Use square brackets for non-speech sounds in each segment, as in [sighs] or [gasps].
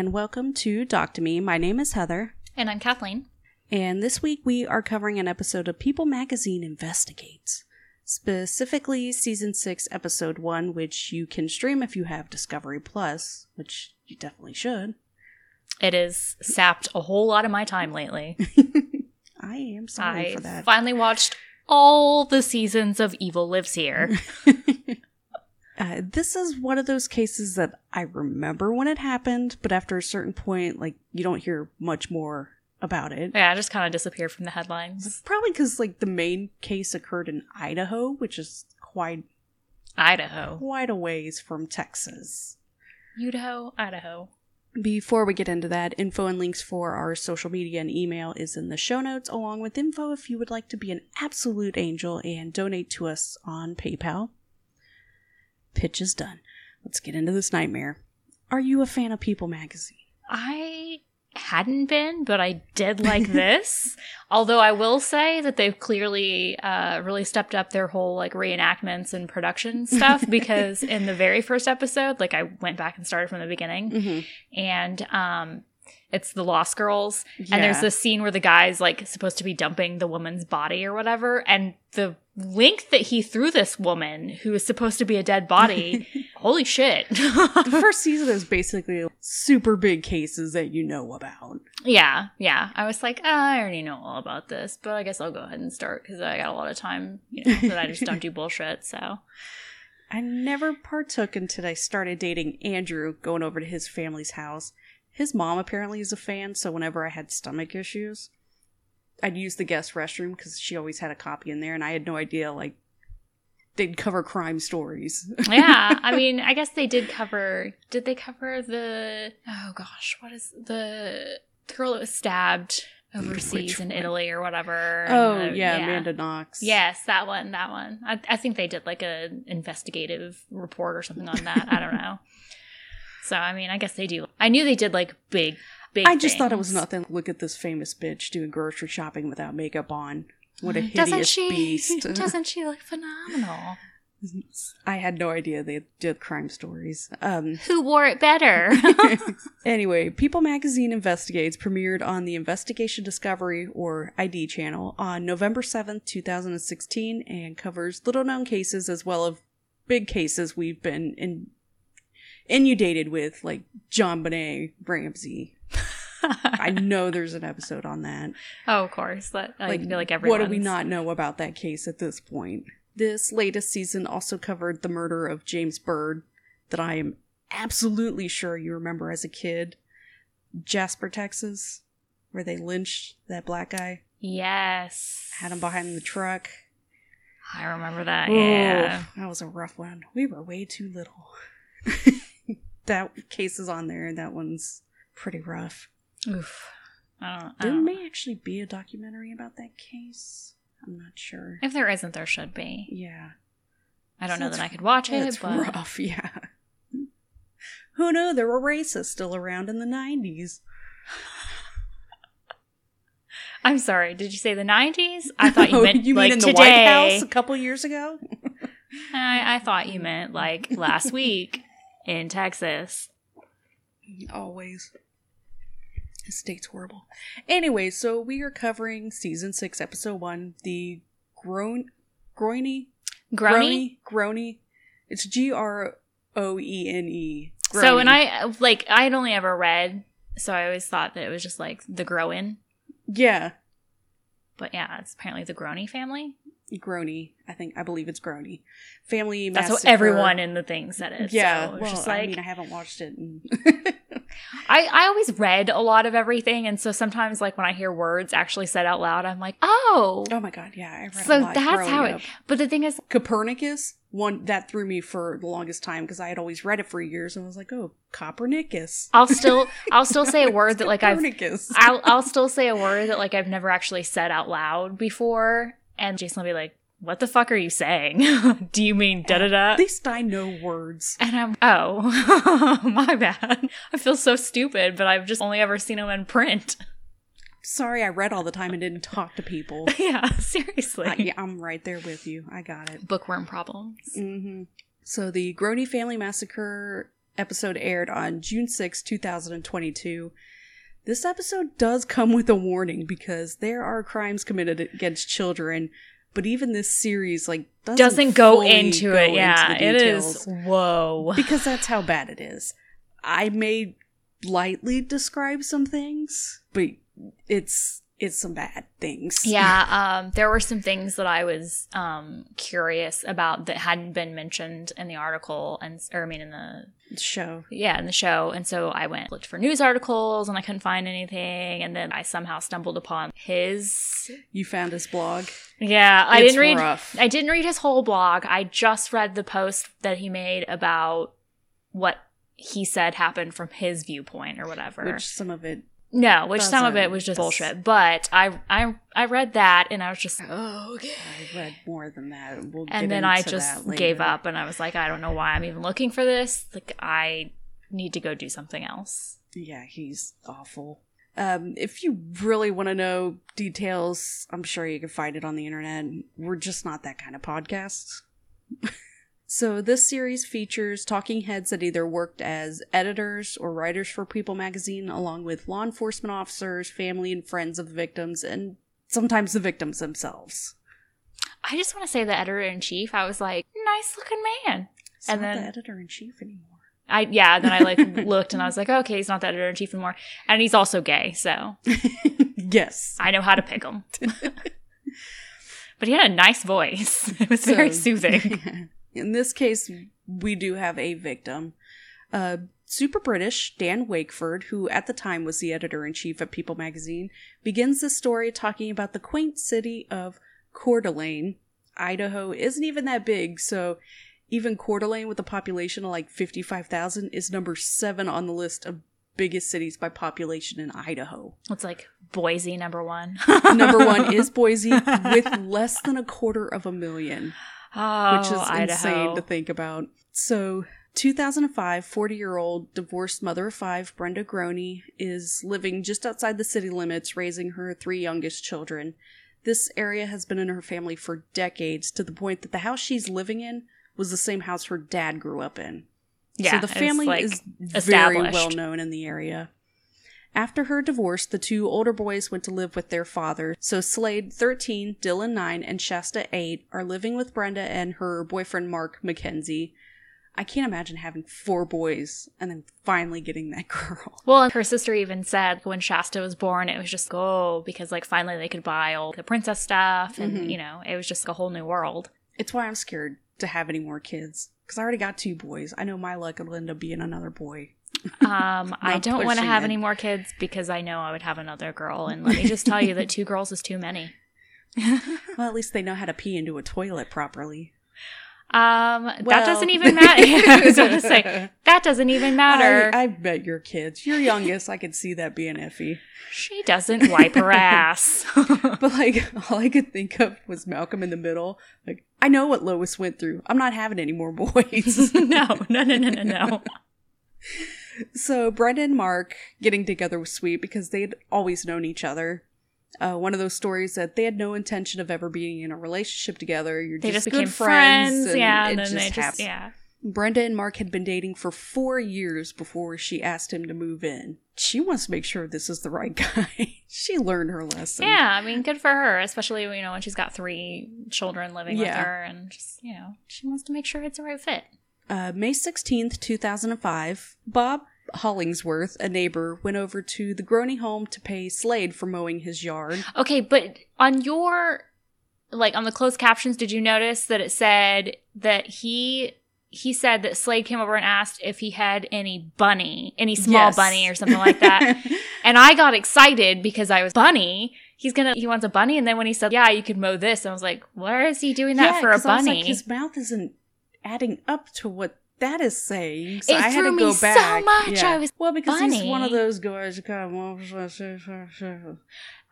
and welcome to Doc to Me. My name is Heather, And I'm Kathleen. and this week we are covering an episode of People Magazine Investigates, specifically season 6, episode 1, which you can stream if you have Discovery Plus, which you definitely should. It has sapped a whole lot of my time lately. [laughs] I am sorry I for that. finally watched all the seasons of Evil Lives Here. [laughs] Uh, this is one of those cases that I remember when it happened, but after a certain point, like, you don't hear much more about it. yeah, it just kind of disappeared from the headlines. Probably because, like, the main case occurred in Idaho, which is quite Idaho. quite a ways from Texas. Idaho, Idaho. Before we get into that, info and links for our social media and email is in the show notes, along with info if you would like to be an absolute angel and donate to us on PayPal. Pitch is done. Let's get into this nightmare. Are you a fan of People magazine? I hadn't been, but I did like [laughs] this. Although I will say that they've clearly uh, really stepped up their whole like reenactments and production [laughs] stuff because in the very first episode, like I went back and started from the beginning, Mm-hmm. and um, it's the Lost Girls, and there's this scene where the guy's like supposed to be dumping the woman's body or whatever, and the length that he threw this woman who is supposed to be a dead body, [laughs] holy shit. the [laughs] first season is basically super big cases that you know about. Yeah, yeah. I was like, ah, I already know all about this, but I guess I'll go ahead and start because I got a lot of time, you know, that I just don't [laughs] do bullshit. So, I never partook until I started dating Andrew, going over to his family's house. His mom apparently is a fan, so whenever I had stomach issues, I'd use the guest restroom because she always had a copy in there, and I had no idea, like, they'd cover crime stories. [laughs] yeah, I [laughs] mean, I guess they did cover. Did they cover the? Oh gosh, what is the, the girl that was stabbed mm, overseas Which in? Italy or whatever? and oh, the- yeah, Amanda Knox. Yes, that one, that one. I, I think they did like a investigative report or something on that. I don't [laughs] know. So I mean, I guess they do. I knew they did like big, big. I just thought it was nothing. Look at this famous bitch doing grocery shopping without makeup on. What a doesn't hideous she? beast. [laughs] Doesn't she look phenomenal? [laughs] I had no idea they did crime stories. Um, Who wore it better? [laughs] Anyway, People Magazine Investigates premiered on the Investigation Discovery or ID channel on November 7th, 2016 and covers little known cases as well as big cases we've been in inundated with like JonBenét Ramsey. I [laughs] know there's an episode on that. oh, of course. That I Like, like everyone. what do we not know about that case at this point? This latest season also covered the murder of James Byrd, that I am absolutely sure you remember as a kid. Jasper, Texas, where they lynched that black guy, Yes. had him behind the truck. I remember that. Ooh, Yeah. that was a rough one. We were way too little. [laughs] that case is on there, that one's pretty rough. Oof. I don't, I There don't- may actually be a documentary about that case. I'm not sure. If there isn't, there should be. Yeah. I don't know that I could watch it, It's but rough, [laughs] yeah. Who knew there were racists still around in the 90s? [laughs] I'm sorry. Did you say the 90s? I thought you [laughs] meant you like mean in today. the White House a couple years ago? I, I thought you meant like last week in Texas. Always. This state's horrible. Anyway, so we are covering season 6, episode 1, the groan groiny Grony. grony. It's G R O E N E. So and I like I had only ever read, so I always thought that it was just like the Groen. Yeah, But yeah, it's apparently the Grony family. Grony. I think I believe it's Grony. Family That's what everyone in the thing said it. Yeah, so well, just like I mean, I haven't watched it. [laughs] I, I always read a lot of everything, and so sometimes like when I hear words actually said out loud, I'm like, oh. oh my god, yeah, I read so that's how it. up. But the thing is, Copernicus one that threw me for the longest time because I had always read it for years and was like, oh, Copernicus. I'll still I'll still say a [laughs] word that like I've I'll I'll still say a word that like I've never actually said out loud before, and Jason will be like, "What the fuck are you saying? [laughs] Do you mean da da da?" At least I know words. And I'm oh [laughs] my bad. I feel so stupid, but I've just only ever seen them in print. Sorry, I read all the time and didn't talk to people. [laughs] yeah, seriously. Uh, yeah, I'm right there with you. I got it. Bookworm problems. hmm So the Groene family massacre episode aired on June 6, 2022. This episode does come with a warning because there are crimes committed against children, but even this series like doesn't, Doesn't go into go it. Yeah, the it is. Whoa. because that's [laughs] how bad it is. I may lightly describe some things, but it's it's some bad things. [laughs] Yeah, um, there were some things that I was um, curious about that hadn't been mentioned in the article, and or I mean in the show. yeah in the show, and so I went looked for news articles and I couldn't find anything, and then I somehow stumbled upon his. You found his blog. Yeah, I It's didn't read. rough. I didn't read his whole blog. I just read the post that he made about what he said happened from his viewpoint or whatever. Which some of it no, which some of it was just bullshit. But I I I read that and I was just oh okay. I read more than that. We'll get And then I just gave up and I was like, I don't know why I'm even looking for this. Like I need to go do something else. Yeah, he's awful. Um, if you really want to know details, I'm sure you can find it on the internet. We're just not that kind of podcast. [laughs] so, this series features talking heads that either worked as editors or writers for People magazine, along with law enforcement officers, family, and friends of the victims, and sometimes the victims themselves. I just want to say the editor in chief, I was like, nice looking man. He's And not then- the editor in chief anymore. I yeah, then I like [laughs] looked and I was like, okay, he's not the editor in chief anymore. And he's also gay, so [laughs] yes. I know how to pick him. [laughs] but he had a nice voice. It was very So- soothing. In this case, we do have a victim. Uh, super British Dan Wakeford, who at the time was the editor in chief at People magazine, begins the story talking about the quaint city of Coeur d'Alene. Idaho isn't even that big, so even Coeur d'Alene, with a population of like 55,000, is number seven on the list of biggest cities by population in Idaho. It's like Boise number one. Number one is [laughs] Boise, with less than a quarter of a million oh, which is Idaho. insane to think about. So, 2005, 40 year old divorced mother of five, Brenda Groene, is living just outside the city limits, raising her three youngest children. This area has been in her family for decades to the point that the house she's living in was the same house her dad grew up in. Yeah, so the family like, is very well known in the area. After her divorce, the two older boys went to live with their father. So Slade, 13, Dylan, 9, and Shasta, 8, are living with Brenda and her boyfriend, Mark McKenzie. I can't imagine having four boys and then finally getting that [laughs] girl. Well, her sister even said when Shasta was born, it was just go because like finally they could buy all the princess stuff, and Mhm. you know it was just a whole new world. It's why I'm scared to have any more kids. Because I already got two boys. I know my luck will end up being another boy. Um, [laughs] I don't want to have it. any more kids because I know I would have another girl, and let me just tell you that two girls is too many. [laughs] Well, at least they know how to pee into a toilet properly. Um, that doesn't even matter. [laughs] I was going to say that doesn't even matter. I, I bet your kids. Your youngest, I could see that being Effie. she doesn't wipe her ass. But like all I could think of was Malcolm in the Middle. Like, I know what Lois went through. I'm not having any more boys. no, no, no, no, no, no. So Brenda and Mark getting together was sweet because they'd always known each other. Uh, one of those stories that they had no intention of ever being in a relationship together. You're They just, just became friends, and yeah, it and then they just happened. yeah. Brenda and Mark had been dating for four years before she asked him to move in. She wants to make sure this is the right [laughs] guy. she learned her lesson. Yeah, I mean, good for her, especially you know when she's got three children living with her, and just you know she wants to make sure it's the right fit. Uh, May 16th, 2005, Bob Hollingsworth, a neighbor, went over to the Groene home to pay Slade for mowing his yard. Okay, but on your like on the closed captions, did you notice that it said that he he said that Slade came over and asked if he had any bunny, any small Yes. bunny or something like that. [laughs] and I got excited because I was bunny. He's gonna he wants a bunny, and then when he said, "Yeah, you could mow this," I was like, "Where is he doing that Yeah, for a 'cause I was bunny?" like, his mouth isn't adding up to what that is saying. So It I had to me go so back. much. I was well because he's one of those guys who kind of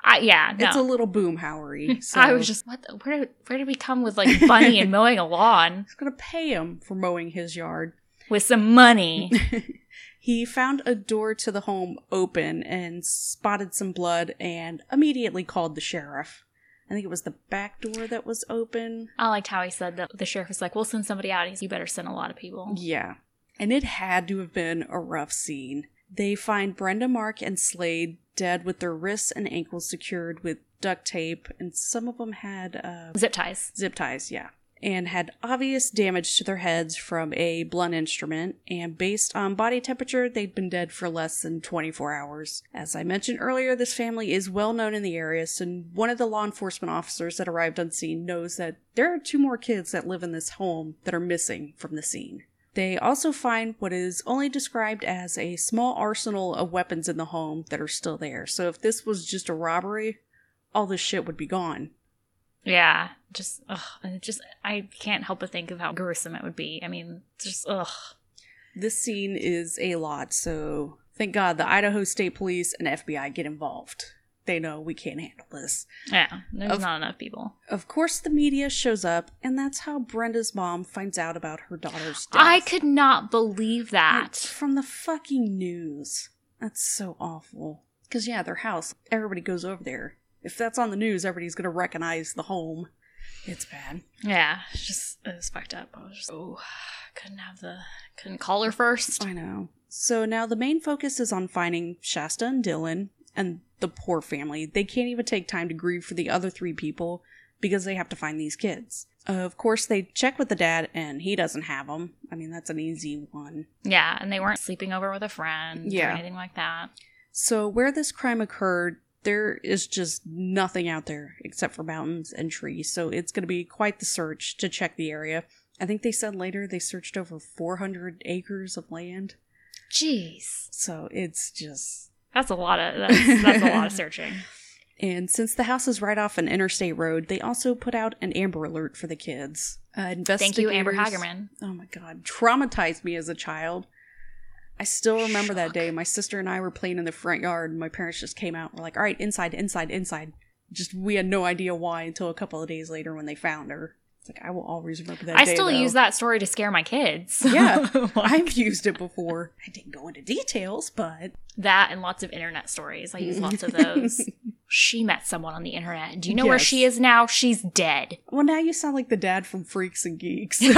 I, yeah, no. it's a little boomhauery. [laughs] So I was just what? The, where did where did we come with like bunny and [laughs] mowing a lawn he's gonna pay him for mowing his yard. with some money? [laughs] he found a door to the home open and spotted some blood and immediately called the sheriff. I think it was the back door that was open. I liked how he said that the sheriff was like, "We'll send somebody out." He's, "You better send a lot of people." Yeah. and it had to have been a rough scene. They find Brenda, Mark, and Slade dead with their wrists and ankles secured with duct tape, and some of them had uh, Zip ties. zip ties, yeah, and had obvious damage to their heads from a blunt instrument. And based on body temperature, they'd been dead for less than 24 hours. As I mentioned earlier, this family is well known in the area, so one of the law enforcement officers that arrived on scene knows that there are two more kids that live in this home that are missing from the scene. They also find what is only described as a small arsenal of weapons in the home that are still there. So if this was just a robbery, all this shit would be gone. Yeah, just ugh, just I can't help but think of how gruesome it would be. I mean, just ugh. This scene is a lot, so thank God the Idaho State Police and FBI get involved. They know we can't handle this. Yeah, there's Of- not enough people. Of course, the media shows up, and that's how Brenda's mom finds out about her daughter's death. I could not believe that. From the fucking news. That's so awful. Because, yeah, their house, everybody goes over there. If that's on the news, everybody's going to recognize the home. It's bad. Yeah, it's just it was fucked up. I was just oh, couldn't have the couldn't call her first. I know. So now the main focus is on finding Shasta and Dylan and the poor family. They can't even take time to grieve for the other three people because they have to find these kids. Uh, of course, they check with the dad, and he doesn't have them. I mean, that's an easy one. Yeah, and they weren't sleeping over with a friend Yeah. or anything like that. So, where this crime occurred, there is just nothing out there except for mountains and trees. So, it's going to be quite the search to check the area. I think they said later they searched over 400 acres of land. Jeez, So, it's just. that's a lot of that's, that's a lot of [laughs] searching. And since the house is right off an interstate road, they also put out an Amber Alert for the kids. Uh, Thank you, Amber Hagerman. Oh my god, traumatized me as a child. I still remember that day. My sister and I were playing in the front yard, and my parents just came out. and We're like, "All right, inside, inside, inside." Just we had no idea why until a couple of days later when they found her. It's like I will always remember that. I day, still though. use that story to scare my kids. [laughs] Yeah, [laughs] Like, I've used it before. I didn't go into details, but that and lots of internet stories. I use lots of [laughs] those. She met someone on the internet. Do you know where she is now? She's dead. well, now you sound like the dad from Freaks and Geeks. [laughs] [laughs] or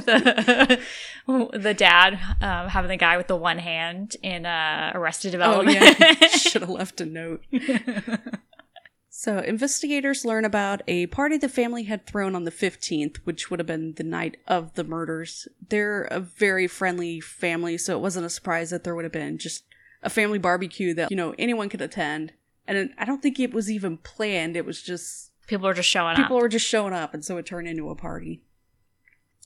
the [laughs] the dad um, having the guy with the one hand in uh, Arrested Oh Development. yeah, should have left a note. So, investigators learn about a party the family had thrown on the 15th, which would have been the night of the murders. They're a very friendly family, so it wasn't a surprise that there would have been just a family barbecue that, you know, anyone could attend. And I don't think it was even planned, it was just People are just showing up. people up. were just showing up, and so it turned into a party.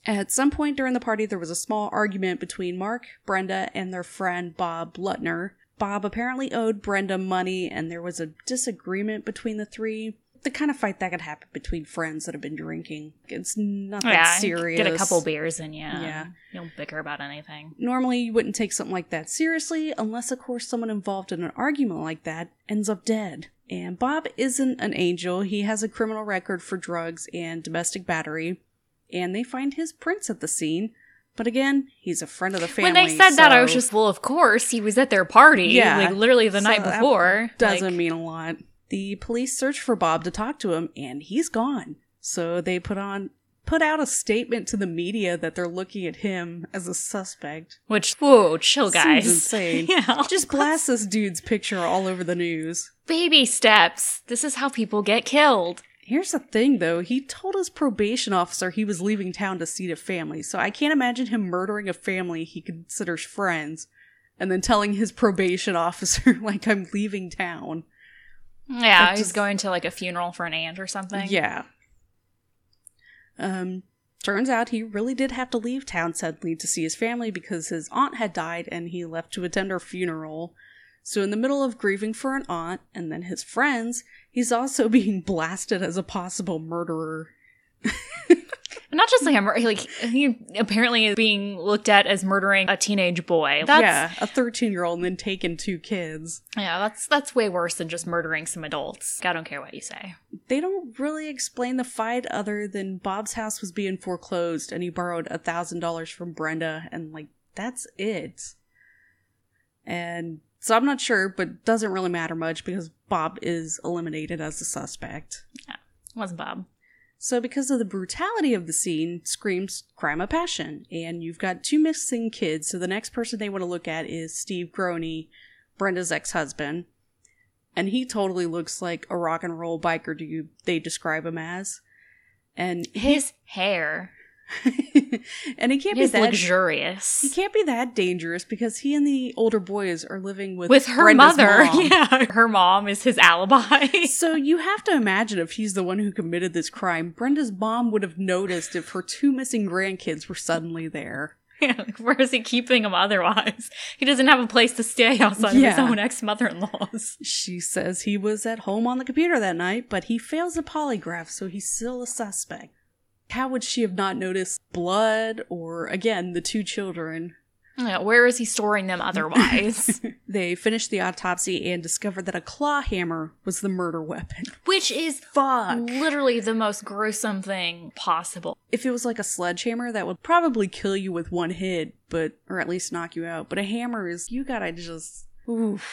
At some point during the party, there was a small argument between Mark, Brenda, and their friend Bob Lutner. Bob apparently owed Brenda money, and there was a disagreement between the three. The kind of fight that could happen between friends that have been drinking. It's nothing yeah, serious. get a couple beers in you. Yeah. you don't bicker about anything. Normally, you wouldn't take something like that seriously, unless, of course, someone involved in an argument like that ends up dead. And Bob isn't an angel. He has a criminal record for drugs and domestic battery. And they find his prints at the scene. But again, he's a friend of the family. when they said that, I was just, well, of course, he was at their party. Yeah. like literally the So night before. Doesn't Like, mean a lot. The police search for Bob to talk to him, and he's gone. So they put on put out a statement to the media that they're looking at him as a suspect. which whoa, chill, guys. Seems insane. [laughs] yeah, Just blast this dude's picture all over the news. baby steps. This is how people get killed. Here's the thing though, he told his probation officer he was leaving town to see a family, so I can't imagine him murdering a family he considers friends and then telling his probation [laughs] officer, like, I'm leaving town. Yeah, he's just- going to like a funeral for an aunt or something. Yeah. Um, turns out he really did have to leave town suddenly to see his family because his aunt had died and he left to attend her funeral. So, in the middle of grieving for an aunt and then his friends, he's also [laughs] being blasted as a possible murderer. [laughs] Not just like a mur- like he apparently is being looked at as murdering a teenage boy. That's, yeah, a 13 year old and then taking two kids. yeah, that's that's way worse than just murdering some adults. I don't care what you say. They don't really explain the fight other than Bob's house was being foreclosed and he borrowed a thousand dollars from Brenda and like that's it. And so I'm not sure, but doesn't really matter much because Bob is eliminated as a suspect. Yeah, it wasn't Bob. So, because of the brutality of the scene, screams crime of passion. And you've got two missing kids, so the next person they want to look at is Steve Groene, Brenda's ex husband. And he totally looks like a rock and roll biker do you, they describe him as. And His hair [laughs] and he can't be that luxurious. he can't be that dangerous because he and the older boys are living with With her Brenda's mother. mom. [laughs] Yeah. Her mom is his alibi. [laughs] So you have to imagine if he's the one who committed this crime, Brenda's mom would have noticed if her two missing grandkids were suddenly there. Yeah, like, where is he keeping them otherwise? He doesn't have a place to stay outside of his own ex mother in laws. She says he was at home on the computer that night, but he fails a polygraph, so he's still a suspect. How would she have not noticed blood or, again, the two children? Yeah, where is he storing them otherwise? [laughs] They finished the autopsy and discovered that a claw hammer was the murder weapon. Which is Fuck. literally the most gruesome thing possible. If it was like a sledgehammer, that would probably kill you with one hit, but, or at least knock you out. But a hammer is, you gotta just, oof.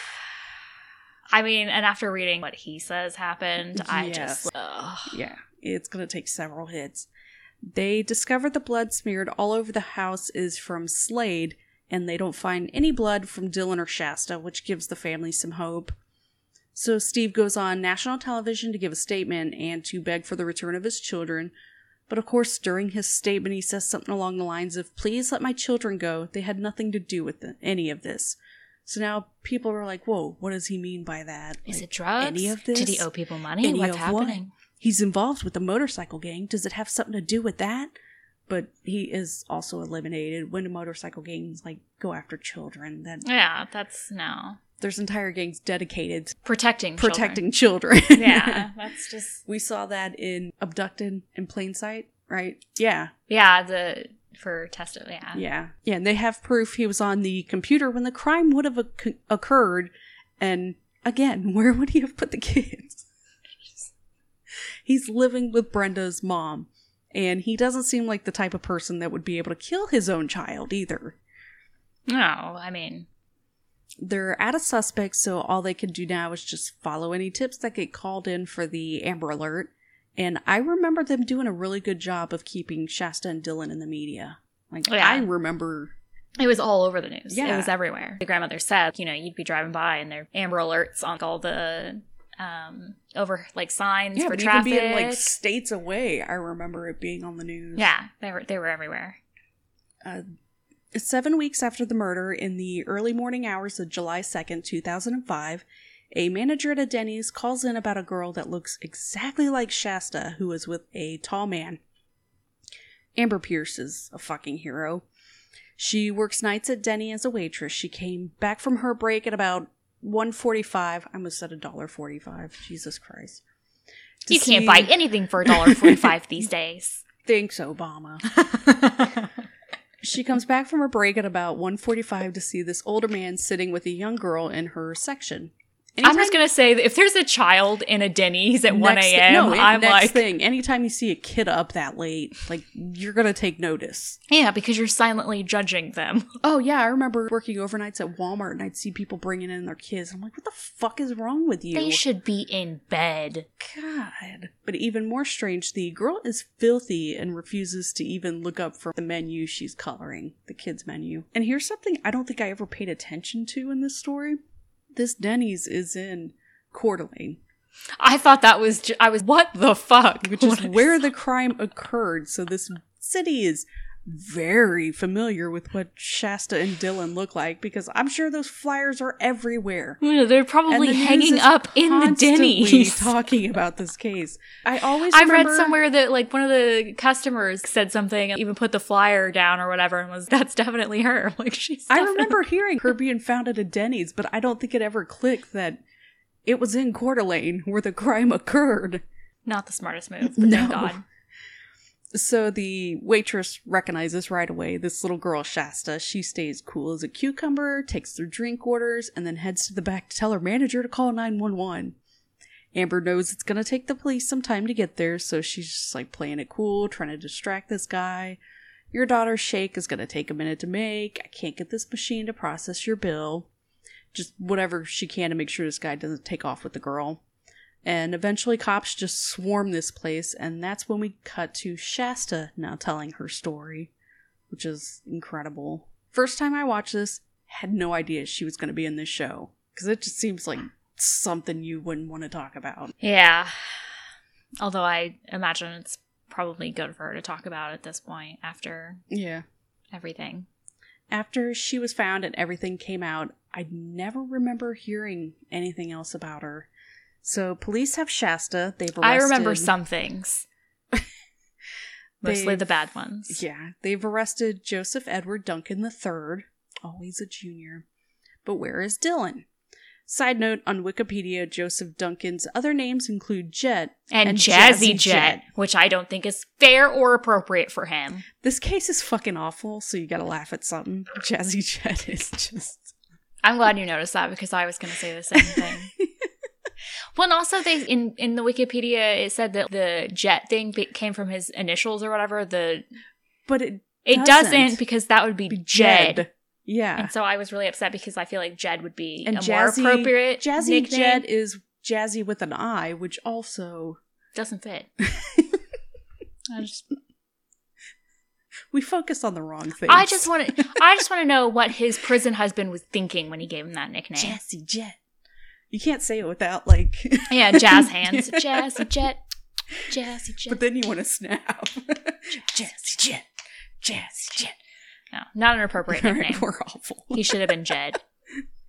I mean, and after reading what he says happened, I just. Ugh. Yeah, it's gonna take several hits. They discover the blood smeared all over the house is from Slade, and they don't find any blood from Dylan or Shasta, which gives the family some hope. So Steve goes on national television to give a statement and to beg for the return of his children. But of course, during his statement, he says something along the lines of, Please let my children go. They had nothing to do with the- any of this. So now people are like, Whoa, what does he mean by that? Is Like, it drugs? Any of this? Did he owe people money? Any What's happening? what? He's involved with the motorcycle gang. Does it have something to do with that? But he is also eliminated when motorcycle gangs like go after children. Then Yeah, that's no. there's entire gangs dedicated to Protecting protecting children. [laughs] Yeah, [laughs] that's just. we saw that in Abducted in Plain Sight, right? Yeah, Yeah, the. For test yeah. yeah, yeah. And they have proof he was on the computer when the crime would have occurred. And again, [laughs] where would he have put the kids? He's living with Brenda's mom, and he doesn't seem like the type of person that would be able to kill his own child either. No, I mean, They're out of suspects, so all they can do now is just follow any tips that get called in for the Amber Alert. And I remember them doing a really good job of keeping Shasta and Dylan in the media. Like Yeah. I remember it was all over the news. Yeah. It was everywhere. The grandmother said, you know, you'd be driving by and there Amber Alerts on all the um over like signs yeah, for but traffic. even being like states away, I remember it being on the news. yeah, they were they were everywhere. Uh, seven weeks after the murder, in the early morning hours of July 2nd, 2005, a manager at a Denny's calls in about a girl that looks exactly like Shasta, who is with a tall man. Amber Pierce is a fucking hero. She works nights at Denny as a waitress. She came back from her break at about 1.45. I almost said a dollar forty-five. Jesus Christ. To you can't buy anything for a dollar forty five [laughs] these days. Thanks, Obama. She comes back from her break at about 1:45 to see this older man sitting with a young girl in her section. I'm just gonna say that if there's a child in a Denny's at one a.m., no, I'm next like, thing. Anytime you see a kid up that late, like you're gonna take notice. yeah, because you're silently judging them. [laughs] Oh yeah, I remember working overnights at Walmart and I'd see people bringing in their kids. I'm like, what the fuck is wrong with you? They should be in bed. God. But even more strange, the girl is filthy and refuses to even look up for the menu she's coloring, the kids' menu. And here's something I don't think I ever paid attention to in this story. This Denny's is in Coeur d'Alene, I thought that was. Ju- I was. What the fuck? which is where the crime occurred. So this city is very familiar with what Shasta and Dylan look like because I'm sure those flyers are everywhere. They're probably the hanging up in the Denny's. [laughs] [laughs] talking about this case. I always I read somewhere that like one of the customers said something, and even put the flyer down or whatever, and was [laughs] that's definitely her. Like she's. I remember hearing her being found at a Denny's, but I don't think it ever clicked that it was in Coeur d'Alene where the crime occurred. not the smartest move. But Thank No. God. So the waitress recognizes right away this little girl, Shasta. She stays cool as a cucumber, takes their drink orders, and then heads to the back to tell her manager to call 911. Amber knows it's gonna take the police some time to get there, so she's just like playing it cool, trying to distract this guy. Your daughter's shake is gonna take a minute to make. I can't get this machine to process your bill. Just whatever she can to make sure this guy doesn't take off with the girl. And eventually, cops just swarm this place, and that's when we cut to Shasta now telling her story, which is incredible. First time I watched this, had no idea she was going to be in this show because it just seems like something you wouldn't want to talk about. Yeah. Although I imagine it's probably good for her to talk about at this point after Yeah. everything. After she was found and everything came out, I never remember hearing anything else about her. So police have Shasta. They've arrested. I remember some things. [laughs] Mostly the bad ones. Yeah, they've arrested Joseph Edward Duncan III, always a junior. But where is Dylan? Side note on Wikipedia, Joseph Duncan's other names include Jet And, Jazzy, Jet, which I don't think is fair or appropriate for him. This case is fucking awful, so you gotta laugh at something. Jazzy Jet is just. I'm glad you noticed that because I was going to say the same thing. [laughs] well, and also they in in the Wikipedia it said that the jet thing be- came from his initials or whatever. The But it it Doesn't. doesn't, because that would be Jed. Yeah. And so I was really upset because I feel like Jed would be And a Jazzy- more appropriate Jazzy nickname. Jet is Jazzy with an I, which also. doesn't fit. [laughs] I just We focus on the wrong things. I just want to I just want to know what his prison husband was thinking when he gave him that nickname. Jazzy Jet. You can't say it without, like. [laughs] Yeah, jazz hands. [laughs] Jazzy Jet. Jazzy Jet. But then you want to snap. [laughs] Jazzy Jet. Jazzy Jet. no, not an appropriate nickname. right, we're awful. He should have been Jed.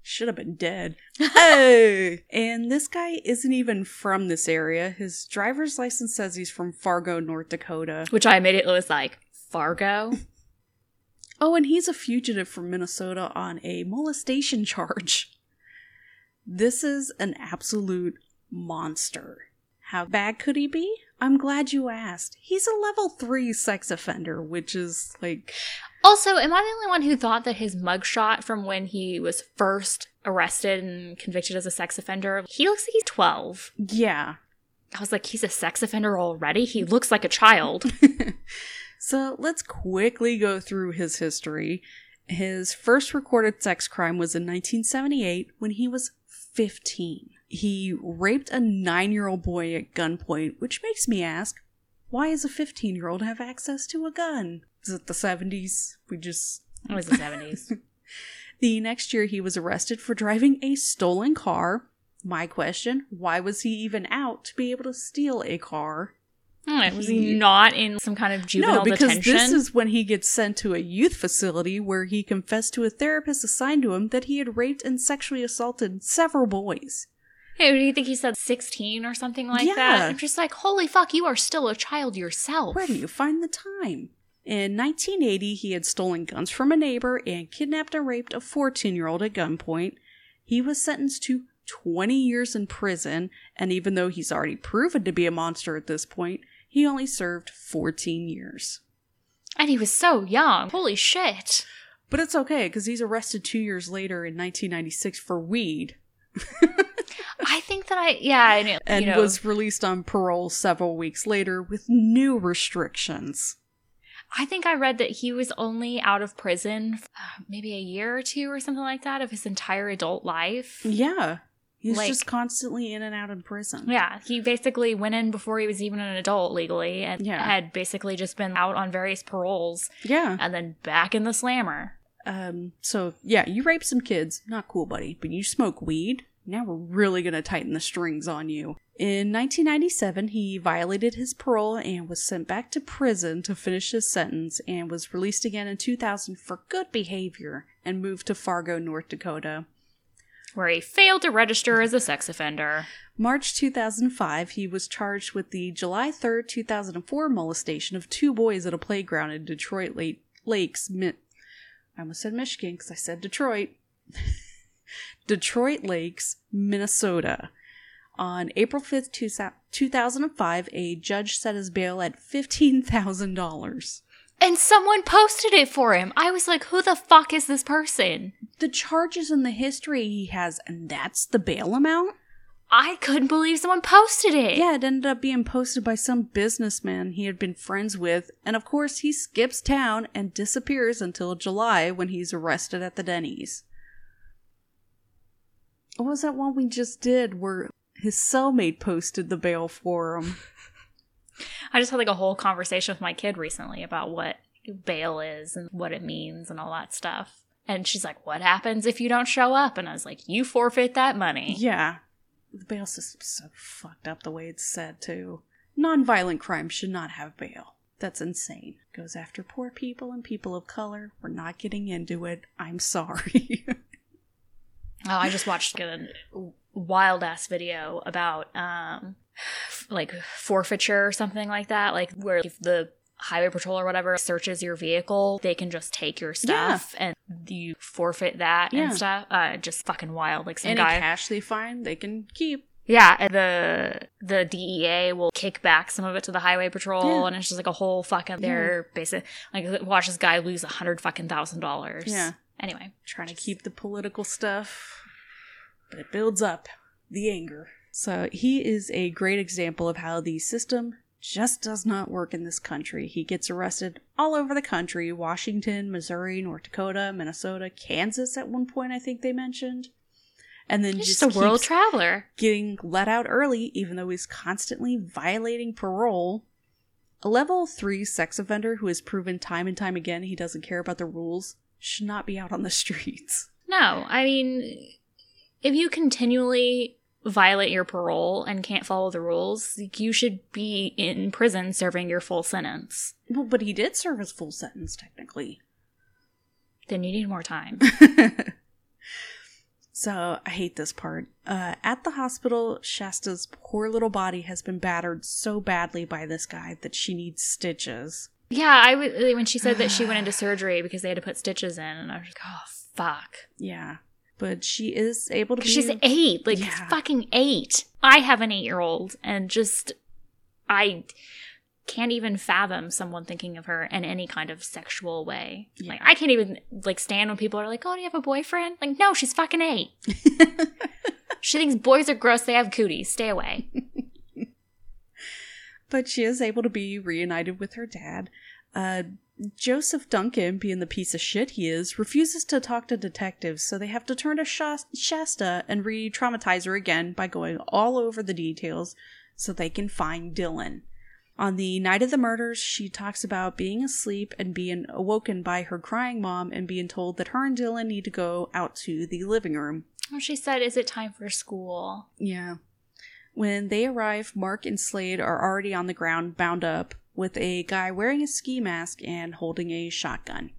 Should have been dead. hey! And this guy isn't even from this area. His driver's license says he's from Fargo, North Dakota. Which I immediately was like, Fargo? Oh, and he's a fugitive from Minnesota on a molestation charge. This is an absolute monster. How bad could he be? I'm glad you asked. He's a level 3 sex offender, which is like Also, am I the only one who thought that his mugshot from when he was first arrested and convicted as a sex offender, he looks like he's 12. yeah. I was like, he's a sex offender already? He looks like a child. [laughs] So let's quickly go through his history. His first recorded sex crime was in 1978 when he was 15. He raped a nine year old boy at gunpoint, which makes me ask why does a 15 year old have access to a gun? Is it the 70s? We just. It was the 70s. [laughs] The next year, he was arrested for driving a stolen car. My question why was he even out to be able to steal a car? Hmm, was He- he not in some kind of juvenile detention. no, because detention? this is when he gets sent to a youth facility where he confessed to a therapist assigned to him that he had raped and sexually assaulted several boys. Hey, do you think he said 16 or something like Yeah. that? I'm just like, holy fuck, you are still a child yourself. Where do you find the time? In 1980, he had stolen guns from a neighbor and kidnapped and raped a 14 year old at gunpoint. He was sentenced to 20 years in prison, and even though he's already proven to be a monster at this point, he only served 14 years. And he was so young. Holy shit. But it's okay because he's arrested two years later in 1996 for weed [laughs] I think that I, yeah, I know. and you know, was released on parole several weeks later with new restrictions. I think I read that he was only out of prison uh, maybe a year or two or something like that of his entire adult life. Yeah. He's Like- just constantly in and out of prison. Yeah, he basically went in before he was even an adult legally and Yeah. had basically just been out on various paroles Yeah. and then back in the slammer. Um, so yeah, you rape some kids, not cool, buddy, but you smoke weed. Now we're really gonna tighten the strings on you. In 1997, he violated his parole and was sent back to prison to finish his sentence and was released again in 2000 for good behavior and moved to Fargo, North Dakota. Where he failed to register as a sex offender. March 2005, he was charged with the July 3rd, 2004 molestation of two boys at a playground in Detroit Lake, Lakes. Mi- I almost said Michigan because I said Detroit. [laughs] Detroit Lakes, Minnesota. On April 5th, two- 2005, a judge set his bail at $15,000. And someone posted it for him. I was like, who the fuck is this person? The charges and the history he has, and that's the bail amount? I couldn't believe someone posted it. Yeah, it ended up being posted by some businessman he had been friends with, and of course he skips town and disappears until July when he's arrested at the Denny's. What was that one we just did where His cellmate posted the bail for him. [laughs] I just had like a whole conversation with my kid recently about what bail is and what it means and all that stuff. And she's like, What happens if you don't show up? And I was like, You forfeit that money. Yeah. The bail system's so fucked up the way it's said, too. Nonviolent crime should not have bail. That's insane. Goes after poor people and people of color. We're not getting into it. I'm sorry. [laughs] Oh, I just watched a wild ass video about um like forfeiture or something like that, like where if the highway patrol or whatever searches your vehicle, they can just take your stuff and you forfeit that Yeah. and stuff. Uh just fucking wild. Like some Any guy cash they find, they can keep. Yeah, and the the DEA will kick back some of it to the highway patrol, Yeah. and it's just like a whole fucking. They're basic like watch this guy lose a hundred fucking thousand dollars. Yeah. Anyway, trying to keep the political stuff, but it builds up the anger. So he is a great example of how the system just does not work in this country. He gets arrested all over the country Washington, Missouri, North Dakota, Minnesota, Kansas at one point, I think they mentioned. And then he's just, just a world traveler. getting let out early, even though he's constantly violating parole. A level 3 sex offender who has proven time and time again he doesn't care about the rules should not be out on the [laughs] streets. No, I mean, if you continually violate your parole and can't follow the rules, you should be in prison serving your full sentence. Well, but he did serve his full sentence, technically. Then you need more time. [laughs] so I hate this part. Uh, at the hospital, Shasta's poor little body has been battered so badly by this guy that she needs stitches. yeah, I w- when she said that she went [sighs] into surgery because they had to put stitches in, and I was like, oh fuck. Yeah. But she is able to be. She's eight, like Yeah. fucking eight. I have an eight year old, and just I can't even fathom someone thinking of her in any kind of sexual way. Like I can't even like stand when people are like, "Oh, do you have a boyfriend?" Like, no, she's fucking eight. [laughs] she thinks boys are gross. They have cooties. Stay away. [laughs] but she is able to be reunited with her dad. Uh, Joseph Duncan, being the piece of shit he is, refuses to talk to detectives, so they have to turn to Shasta and re traumatize her again by going all over the details so they can find Dylan. On the night of the murders, she talks about being asleep and being awoken by her crying mom and being told that her and Dylan need to go out to the living room. Well, she said, "Is it time for school?" Yeah. When they arrive, Mark and Slade are already on the ground, bound up, with a guy wearing a ski mask and holding a shotgun.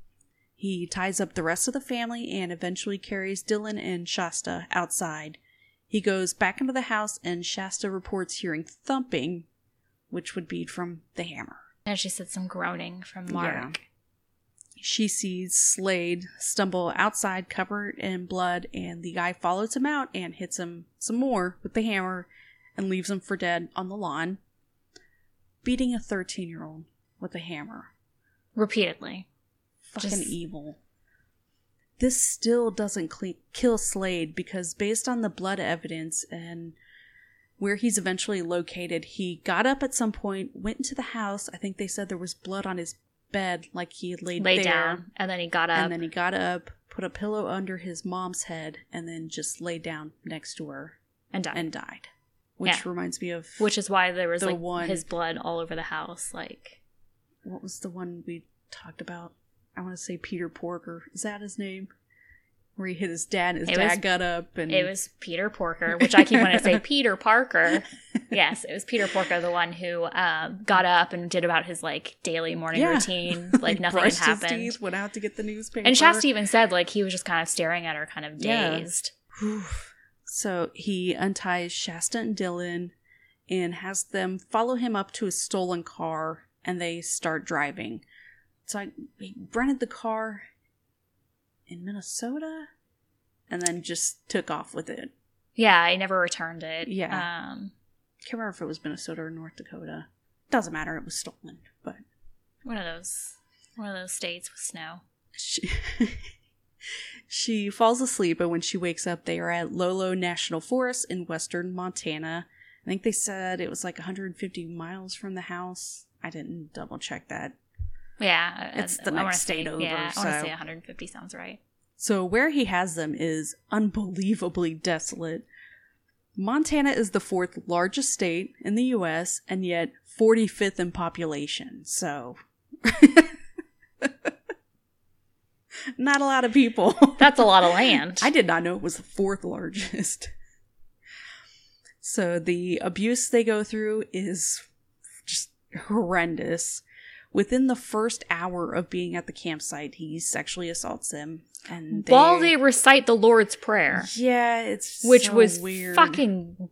He ties up the rest of the family and eventually carries Dylan and Shasta outside. He goes back into the house, and Shasta reports hearing thumping, which would be from the hammer. And she said some groaning from Mark. She sees Slade stumble outside covered in blood, and the guy follows him out and hits him some more with the hammer and leaves him for dead on the lawn. Beating a 13 year old with a hammer. Repeatedly. Fucking Just- evil. This still doesn't cle kill Slade because, based on the blood evidence and where he's eventually located, he got up at some point, went into the house. I think they said there was blood on his bed, like he had laid, Lay there. down, and then he got up. And then he got up, put a pillow under his mom's head, and then just laid down next to her and died. and died. Which Yeah. reminds me of Which is why there was The like one- his blood all over the house. Like what was the one we talked about? I want to say Peter Porco. Is that his name? Where he hit his dad, and his It dad was- got up, and it was Peter Porco, which I keep wanting to say [laughs] Peter Parker. [laughs] Yes, it was Peter Porco, the one who um, got up and did about his like daily morning Yeah. routine, [laughs] like nothing had happened. teeth, went out to get the newspaper. And Shasta even said like he was just kind of staring at her, kind of Yeah. So he unties Shasta and Dylan and has them follow him up to a stolen car and they start driving. So I, he rented the car in Minnesota and then just took off with it. Yeah, I never returned it. Yeah. um, Can't remember if it was Minnesota or North Dakota. Doesn't matter, it was stolen. But one of those, one of those states with snow. [laughs] she, she falls asleep and when she wakes up they are at Lolo National Forest in western Montana. I think they said it was like 150 miles from the house. I didn't double check that. Yeah, It's the I next state say, over, Yeah, I want so- to say 150 sounds right. So where he has them is unbelievably desolate. Montana is the fourth largest state in the US and yet 45th in population. So [laughs] not a lot of people. [laughs] That's a lot of land. I did not know it was the fourth largest. So the abuse they go through is just horrendous. Within the first hour of being at the campsite, he sexually assaults them, and they, While they recite the Lord's Prayer, yeah, it's which so was weird. fucking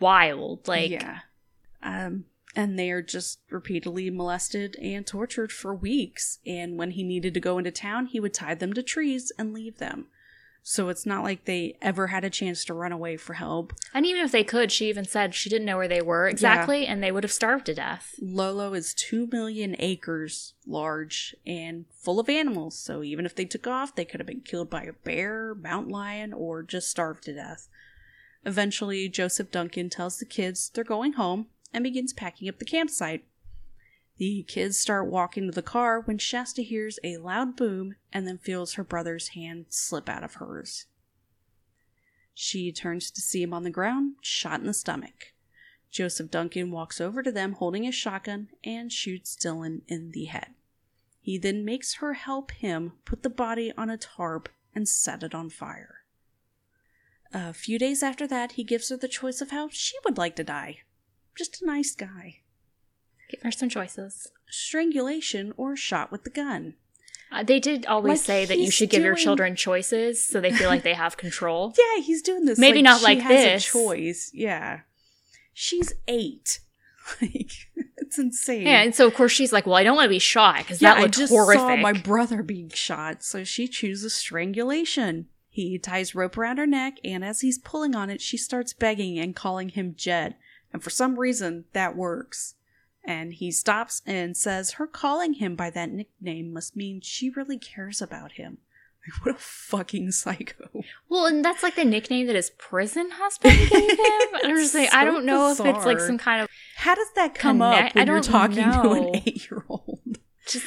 wild. Like, yeah, um, and they are just repeatedly molested and tortured for weeks. And when he needed to go into town, he would tie them to trees and leave them. So it's not like they ever had a chance to run away for help. and even if they could, she even said she didn't know where they were exactly, and they would have starved to death. Lolo is 2 million acres large and full of animals, so even if they took off, they could have been killed by a bear, mountain lion, or just starved to death. Eventually, Joseph Duncan tells the kids they're going home and begins packing up the campsite. The kids start walking to the car when Shasta hears a loud boom and then feels her brother's hand slip out of hers. She turns to see him on the ground, shot in the stomach. Joseph Duncan walks over to them holding a shotgun and shoots Dylan in the head. He then makes her help him put the body on a tarp and set it on fire. A few days after that, he gives her the choice of how she would like to die. Just a nice guy. Give her some choices. Strangulation or shot with the gun. Uh, they did always Like, say that you should give your children choices so they feel like they have [laughs] control. Yeah, he's doing this. Maybe not she like has this. A choice. Yeah, she's eight. [laughs] Like it's insane. Yeah, and so of course she's like, "Well, I don't want to be shot because Yeah, that I just horrific." saw my brother being shot, so she chooses strangulation. He ties rope around her neck, and as he's pulling on it, she starts begging and calling him Jed. And for some reason, that works. And he stops and says her calling him by that nickname must mean she really cares about him. [laughs] Like, what a fucking psycho. well, and that's like the nickname that his prison husband gave him. [laughs] And I'm just like, I don't know if it's like some kind of How does that come Connect- up when I you're don't talking to an eight year old? just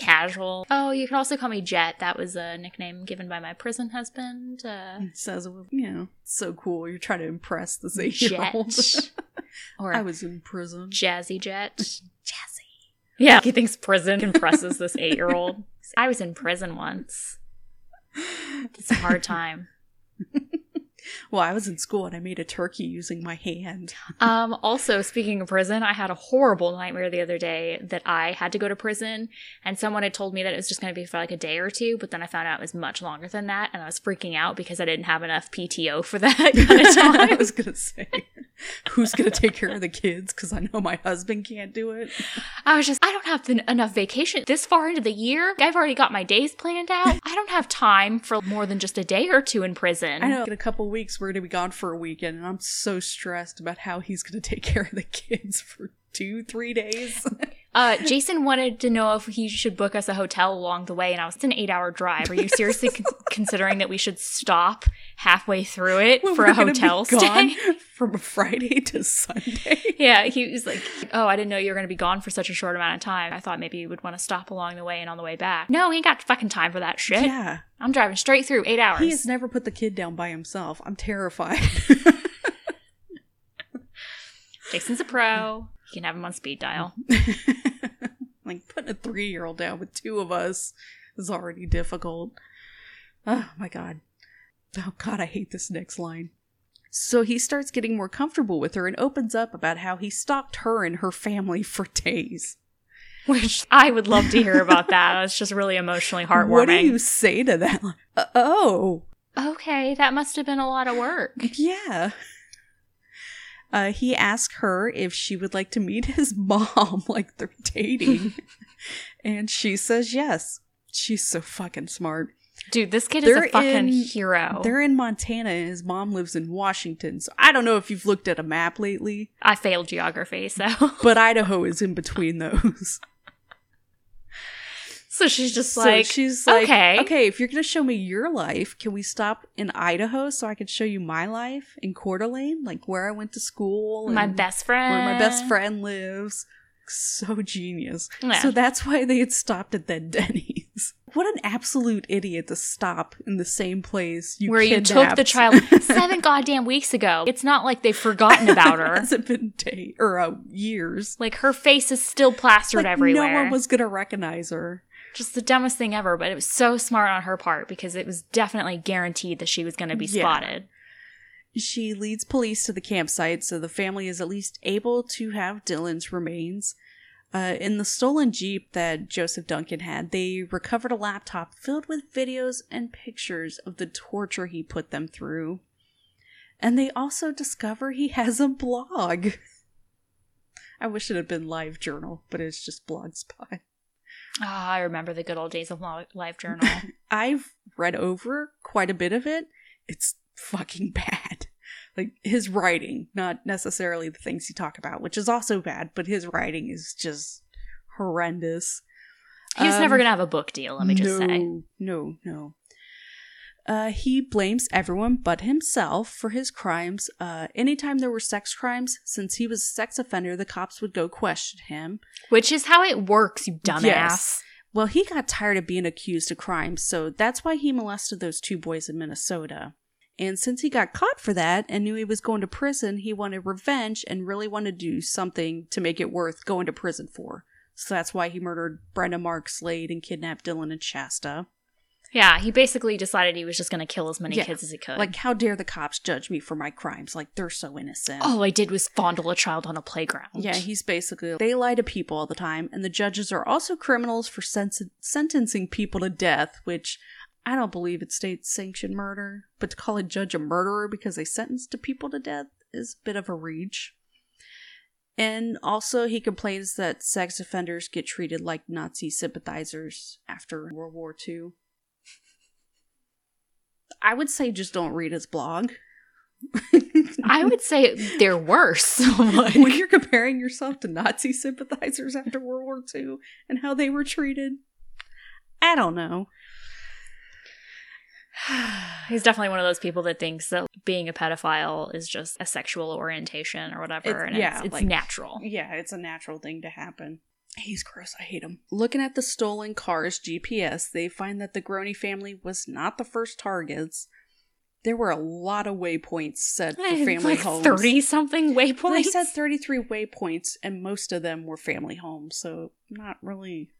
casual. Oh, you can also call me Jet. That was a nickname given by my prison husband. Uh, It says, you know, so cool. You're trying to impress this eight year old. [laughs] Or I was in prison. Jazzy Jet. [laughs] Jazzy. Yeah, he thinks prison impresses this eight year old. [laughs] I was in prison once. It's a hard time. Well, I was in school and I made a turkey using my hand. [laughs] Um, also, speaking of prison, I had a horrible nightmare the other day that I had to go to prison, and someone had told me that it was just going to be for like a day or two, but then I found out it was much longer than that, and I was freaking out because I didn't have enough PTO for that [laughs] kind of [laughs] I was gonna say, who's gonna take care of the kids? Because I know my husband can't do it. I was just, I have enough vacation this far into the year. I've already got my days planned out. I don't have time for more than just a day or two in prison. I know. In a couple weeks, we're gonna be gone for a weekend, and I'm so stressed about how he's gonna take care of the kids for two, three days. [laughs] Uh, Jason wanted to know if he should book us a hotel along the way, and I was it's an eight-hour drive. Are you [laughs] seriously con- considering that we should stop halfway through it for a hotel gone stay? [laughs] from Friday to Sunday. yeah, he was like, "Oh, I didn't know you were going to be gone for such a short amount of time. I thought maybe you would want to stop along the way and on the way back." No, he ain't got fucking time for that shit. Yeah, I'm driving straight through eight hours. he has never put the kid down by himself. I'm terrified. [laughs] Jason's a pro. You can have him on speed dial. [laughs] like putting a three year old down with two of us is already difficult. Oh my god. Oh god, I hate this next line. So he starts getting more comfortable with her and opens up about how he stalked her and her family for days. Which I would love to hear about that. [laughs] It's just really emotionally heartwarming. What do you say to that? Uh, oh, Okay, that must have been a lot of work. yeah. Uh, he asked her if she would like to meet his [laughs] mom, like they're dating. [laughs] and she says yes. She's so fucking smart. Dude, this kid They're is a fucking in- hero. They're in Montana and his mom lives in Washington. So I don't know if you've looked at a map lately, I failed geography, so but Idaho is in between those. [laughs] so she's just so like, she's like, okay. okay, if you're going to show me your life, can we stop in Idaho so I can show you my life in Coeur d'Alene, like where I went to school, my best friend, where my best friend lives. So genius. Yeah. So that's why they had stopped at that [laughs] Denny's. What an absolute idiot to stop in the same place you Where you took the kidnapped. child [laughs] seven goddamn weeks ago. It's not like they've forgotten [laughs] about her. It hasn't been day or uh, years. Like her face is still plastered Like, everywhere. No one was gonna recognize her. Just the dumbest thing ever, but it was so smart on her part because it was definitely guaranteed that she was going to be Yeah. spotted. She leads police to the campsite so the family is at least able to have Dylan's remains. Uh, in the stolen Jeep that Joseph Duncan had, they recovered a laptop filled with videos and pictures of the torture he put them through. And they also discover he has a blog. [laughs] I wish it had been Live Journal, but it's just Blogspot. Ah, I remember the good old days of Li- Live Journal. [laughs] I've read over quite a bit of it. It's fucking [laughs] bad. Like his writing, not necessarily the things he talk about, which is also bad, but his writing is just horrendous. He was Um, never going to have a book deal, let me just no, say. No, no. Uh, he blames everyone but himself for his crimes. Uh, anytime there were sex crimes, since he was a sex offender, the cops would go question him. Which is how it works, you dumbass. Yes. Well, he got tired of being accused of crimes, so that's why he molested those two boys in Minnesota. And since he got caught for that and knew he was going to prison, he wanted revenge and really wanted to do something to make it worth going to prison for. So that's why he murdered Brenda Mark Slade and kidnapped Dylan and Shasta. Yeah, he basically decided he was just going to kill as many Yeah, kids as he could. Like, how dare the cops judge me for my crimes? Like, they're so innocent. all I did was fondle a child on a playground. Yeah, he's basically they lie to people all the time, and the judges are also criminals for sen- sentencing people to death, which I don't believe it's state sanctioned murder, but to call a judge a murderer because they sentenced to people to death is a bit of a reach. And also, he complains that sex offenders get treated like Nazi sympathizers after World War II. I would say just don't read his blog. I [laughs] would say they're worse. [laughs] Like- when you're comparing yourself to Nazi sympathizers after World War II and how they were treated, I don't know. [sighs] He's definitely one of those people that thinks that being a pedophile is just a sexual orientation or whatever, It's- and yeah, it's, it's like- natural. Yeah, it's a natural thing to happen. He's gross. I hate him. Looking at the stolen car's GPS, they find that the Groene family was not the first targets. There were a lot of waypoints set for [laughs] family like homes. thirty something waypoints. They said 33 waypoints, and most of them were family homes, so not really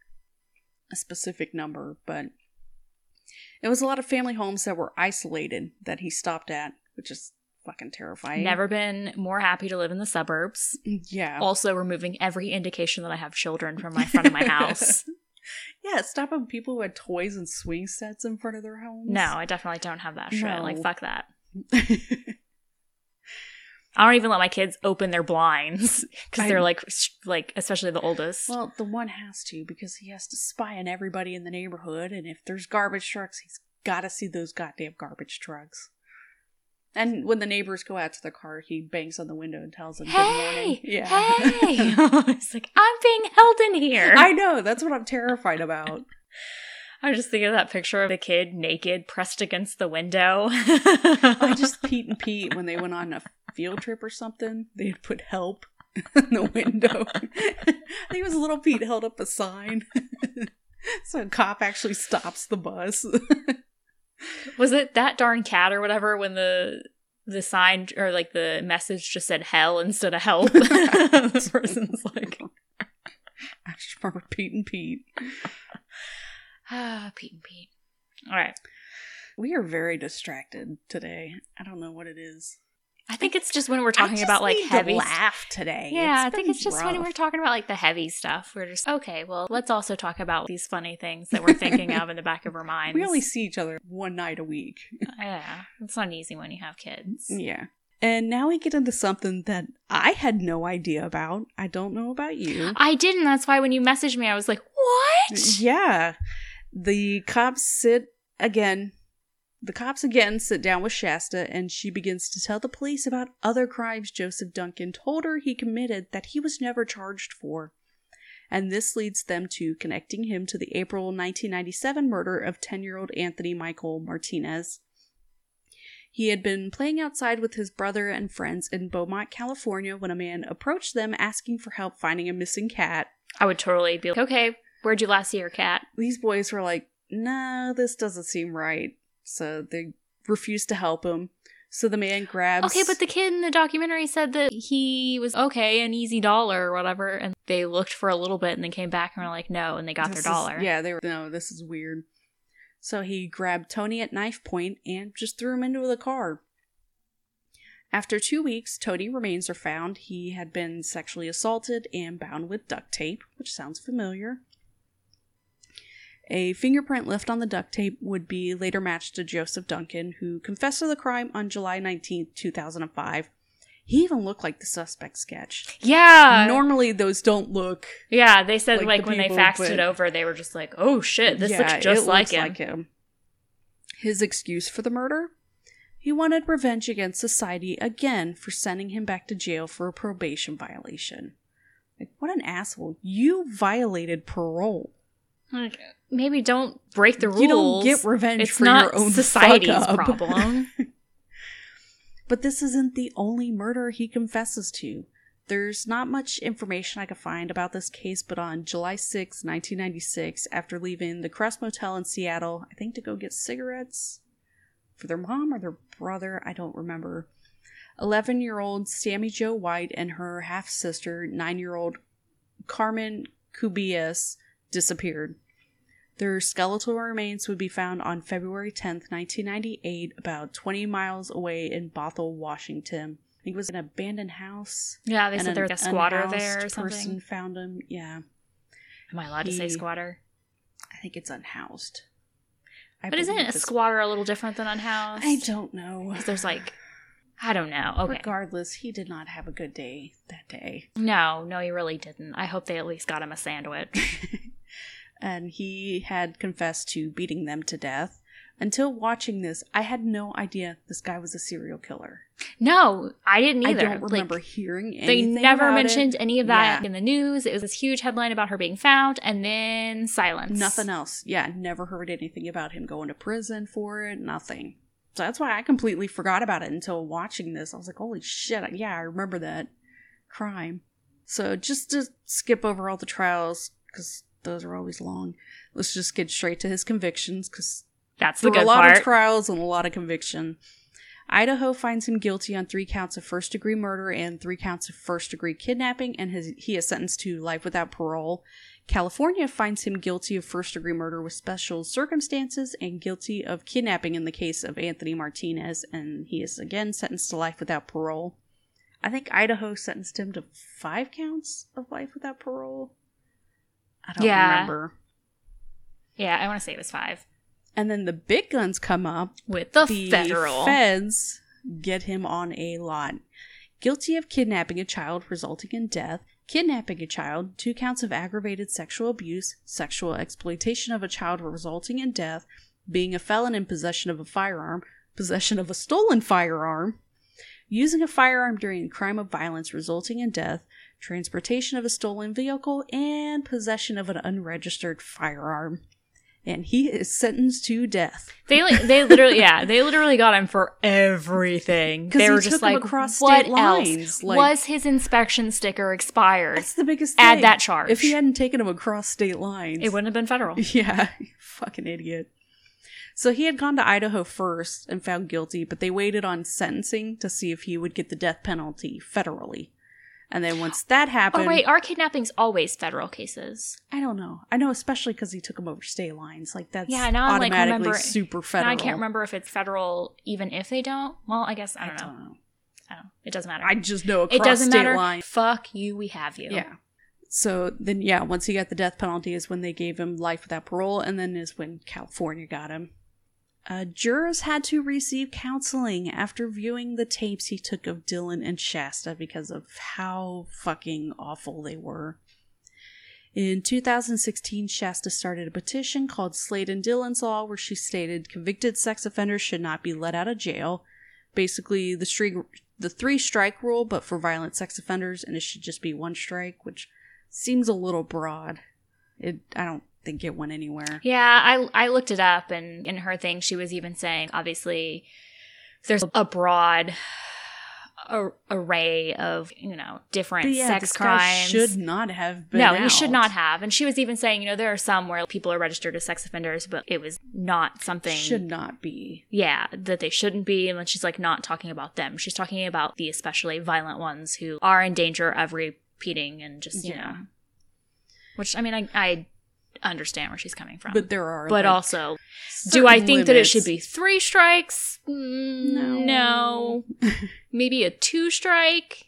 a specific number, but it was a lot of family homes that were isolated that he stopped at, which is fucking terrifying. Never been more happy to live in the suburbs. Yeah. Also, removing every indication that I have children from my front of my house. [laughs] yeah, stopping people who had toys and swing sets in front of their homes. No, I definitely don't have that shit. No. Like, fuck that. [laughs] I don't even let my kids open their blinds [laughs] because they're like, like especially the oldest. well, the one has to because he has to spy on everybody in the neighborhood, and if there's garbage trucks, he's got to see those goddamn garbage trucks. And when the neighbors go out to the car, he bangs on the window and tells them good morning. hey, Yeah. hey! [laughs] it's like I'm being held in here. I know, that's what I'm terrified about. [laughs] I just think of that picture of the kid naked, pressed against the window. I [laughs] just Pete and Pete when they went on a field trip or something, they'd put help in the window. I think it was little Pete held up a sign. so a cop actually stops the bus. Was it that darn cat or whatever when the the sign or like the message just said hell instead of help? [laughs] [laughs] the person's like, I just remember Pete and Pete. ah, [sighs] Pete and Pete. All right. We are very distracted today. I don't know what it is. I think it's just when we're talking about like heavy laugh today. Yeah, I think it's just when we're talking about like the heavy stuff. We're just okay. Well, let's also talk about these funny things that we're thinking of in the back of our minds. [laughs] we only see each other one night a week. [laughs] yeah, it's not easy when you have kids. Yeah. And now we get into something that I had no idea about. I don't know about you. [gasps] I didn't. That's why when you messaged me, I was like, "What?" Yeah. The cops sit again. The cops again sit down with Shasta, and she begins to tell the police about other crimes Joseph Duncan told her he committed that he was never charged for. And this leads them to connecting him to the April 1997 murder of 10 year old Anthony Michael Martinez. He had been playing outside with his brother and friends in Beaumont, California, when a man approached them asking for help finding a missing cat. I would totally be like, "Okay, where'd you last see your cat?" these boys were like no, this doesn't seem right. So they refuse to help him. So the man grabs. Okay, but the kid in the documentary said that he was okay, an easy dollar or whatever, and they looked for a little bit and then came back and were like, no, and they got This their is- dollar. yeah, they were. No, this is weird. So he grabbed Tony at knife point and just threw him into the car. After two weeks, Tony remains are found. He had been sexually assaulted and bound with duct tape, which sounds familiar. A fingerprint left on the duct tape would be later matched to Joseph Duncan, who confessed to the crime on July 19, 2005. He even looked like the suspect sketch. Yeah. Normally, those don't look yeah, they said like like, the when people, they faxed but- it over, they were just like, oh shit, this Yeah, looks just it like looks him. His excuse for the murder? He wanted revenge against society again for sending him back to jail for a probation violation. Like, what an asshole. You violated parole. Like, maybe don't break the rules. You don't get revenge it's for not your own society's problem. [laughs] But this isn't the only murder he confesses to. There's not much information I could find about this case, but on July 6, 1996, after leaving the Crest Motel in Seattle, I think to go get cigarettes for their mom or their brother, I don't remember. 11 year old Sammy Joe White and her half sister, 9 year old Carmen Cubias, disappeared. Their skeletal remains would be found on February 10th, 1998, about 20 miles away in Bothell, Washington. I think it was an abandoned house. yeah, they said there was a squatter there or person found him. Yeah, Am I allowed to say squatter? I think it's unhoused. I But isn't a squatter a little different than unhoused? I don't know. 'Cause there's like, I don't know. Okay. Regardless, he did not have a good day that day. No, no, he really didn't. I hope they at least got him a sandwich. [laughs] and he had confessed to beating them to death. Until watching this, I had no idea this guy was a serial killer. no, I didn't either. I don't Like, remember hearing they never about it. mentioned any of that Yeah. in the news. It was this huge headline about her being found, and then silence. Nothing else. Yeah, never heard anything about him going to prison for it. Nothing. So that's why I completely forgot about it until watching this. I was like, holy shit. Yeah, I remember that crime. So just to skip over all the trials, because those are always long, let's just get straight to his convictions, because That's the were a good lot part. of trials and a lot of conviction. Idaho finds him guilty on three counts of first degree murder and three counts of first degree kidnapping, and his, he is sentenced to life without parole. California finds him guilty of first degree murder with special circumstances and guilty of kidnapping in the case of Anthony Martinez, and he is again sentenced to life without parole. I think Idaho sentenced him to five counts of life without parole. I don't Yeah. remember. yeah, I want to say it was five And then the big guns come up with the, the federal. feds get him on a lot. Guilty of kidnapping a child resulting in death, kidnapping a child, two counts of aggravated sexual abuse, sexual exploitation of a child resulting in death, being a felon in possession of a firearm, possession of a stolen firearm, using a firearm during a crime of violence resulting in death, transportation of a stolen vehicle, and possession of an unregistered firearm. And he is sentenced to death. They like they literally yeah they literally got him for everything. They he were just like what else like- was his inspection sticker expired? That's the biggest thing. Add that charge. If he hadn't taken him across state lines, It wouldn't have been federal. [laughs] Yeah, fucking idiot. So he had gone to Idaho first and found guilty, but they waited on sentencing to see if he would get the death penalty federally. And then once that happened, Oh wait, are kidnappings always federal cases? I don't know. I know, especially because he took him over state lines. Like that's Yeah, now I'm, like, automatically remember- super federal. I can't remember if it's federal even if they don't. Well, I guess I I don't know. don't know. I don't know. It doesn't matter. I just know across it doesn't state matter. line. Fuck you, we have you. Yeah. So then, yeah, once he got the death penalty is when they gave him life without parole, and then is when California got him. Uh, jurors had to receive counseling after viewing the tapes he took of Dylan and Shasta because of how fucking awful they were. In 2016, Shasta started a petition called Slade and Dylan's Law, where she stated convicted sex offenders should not be let out of jail. Basically, the string, the three strike rule, but for violent sex offenders, and it should just be one strike, which seems a little broad. It, I don't think it went anywhere. Yeah, I I looked it up, and in her thing, she was even saying obviously there's a broad [sighs] a array of you know different yeah, sex crimes. should not have been. no, he should not have. And she was even saying, you know, there are some where people are registered as sex offenders, but it was not something. Should not be. yeah, that they shouldn't be. And then she's like not talking about them. She's talking about the especially violent ones who are in danger of repeating and just you Yeah. know, which I mean, I, I understand where she's coming from, But there are. but like, also, do I think that it should be three strikes? Mm, No. no. [laughs] Maybe a two strike.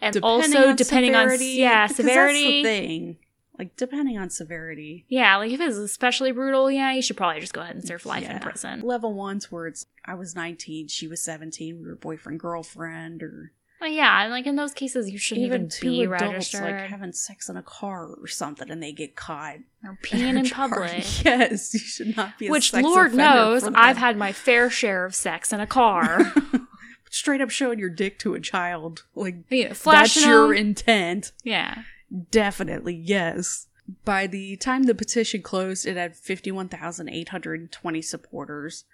And Depending also on depending severity, on yeah severity. Thing. Like depending on severity. Yeah, like if it's especially brutal, yeah, you should probably just go ahead and serve life in prison. Level ones where it's I was nineteen, she was seventeen, we were boyfriend girlfriend, or Well, yeah, and like in those cases, you shouldn't even, even two be adults registered like having sex in a car or something, and they get caught. or peeing [laughs] in public. [laughs] Yes, you should not be. A Which Lord knows, I've had my fair share of sex in a car. [laughs] straight up showing your dick to a child. Like yeah, that's flashing your them. intent. yeah. Definitely, yes. By the time the petition closed, it had 51,820 supporters.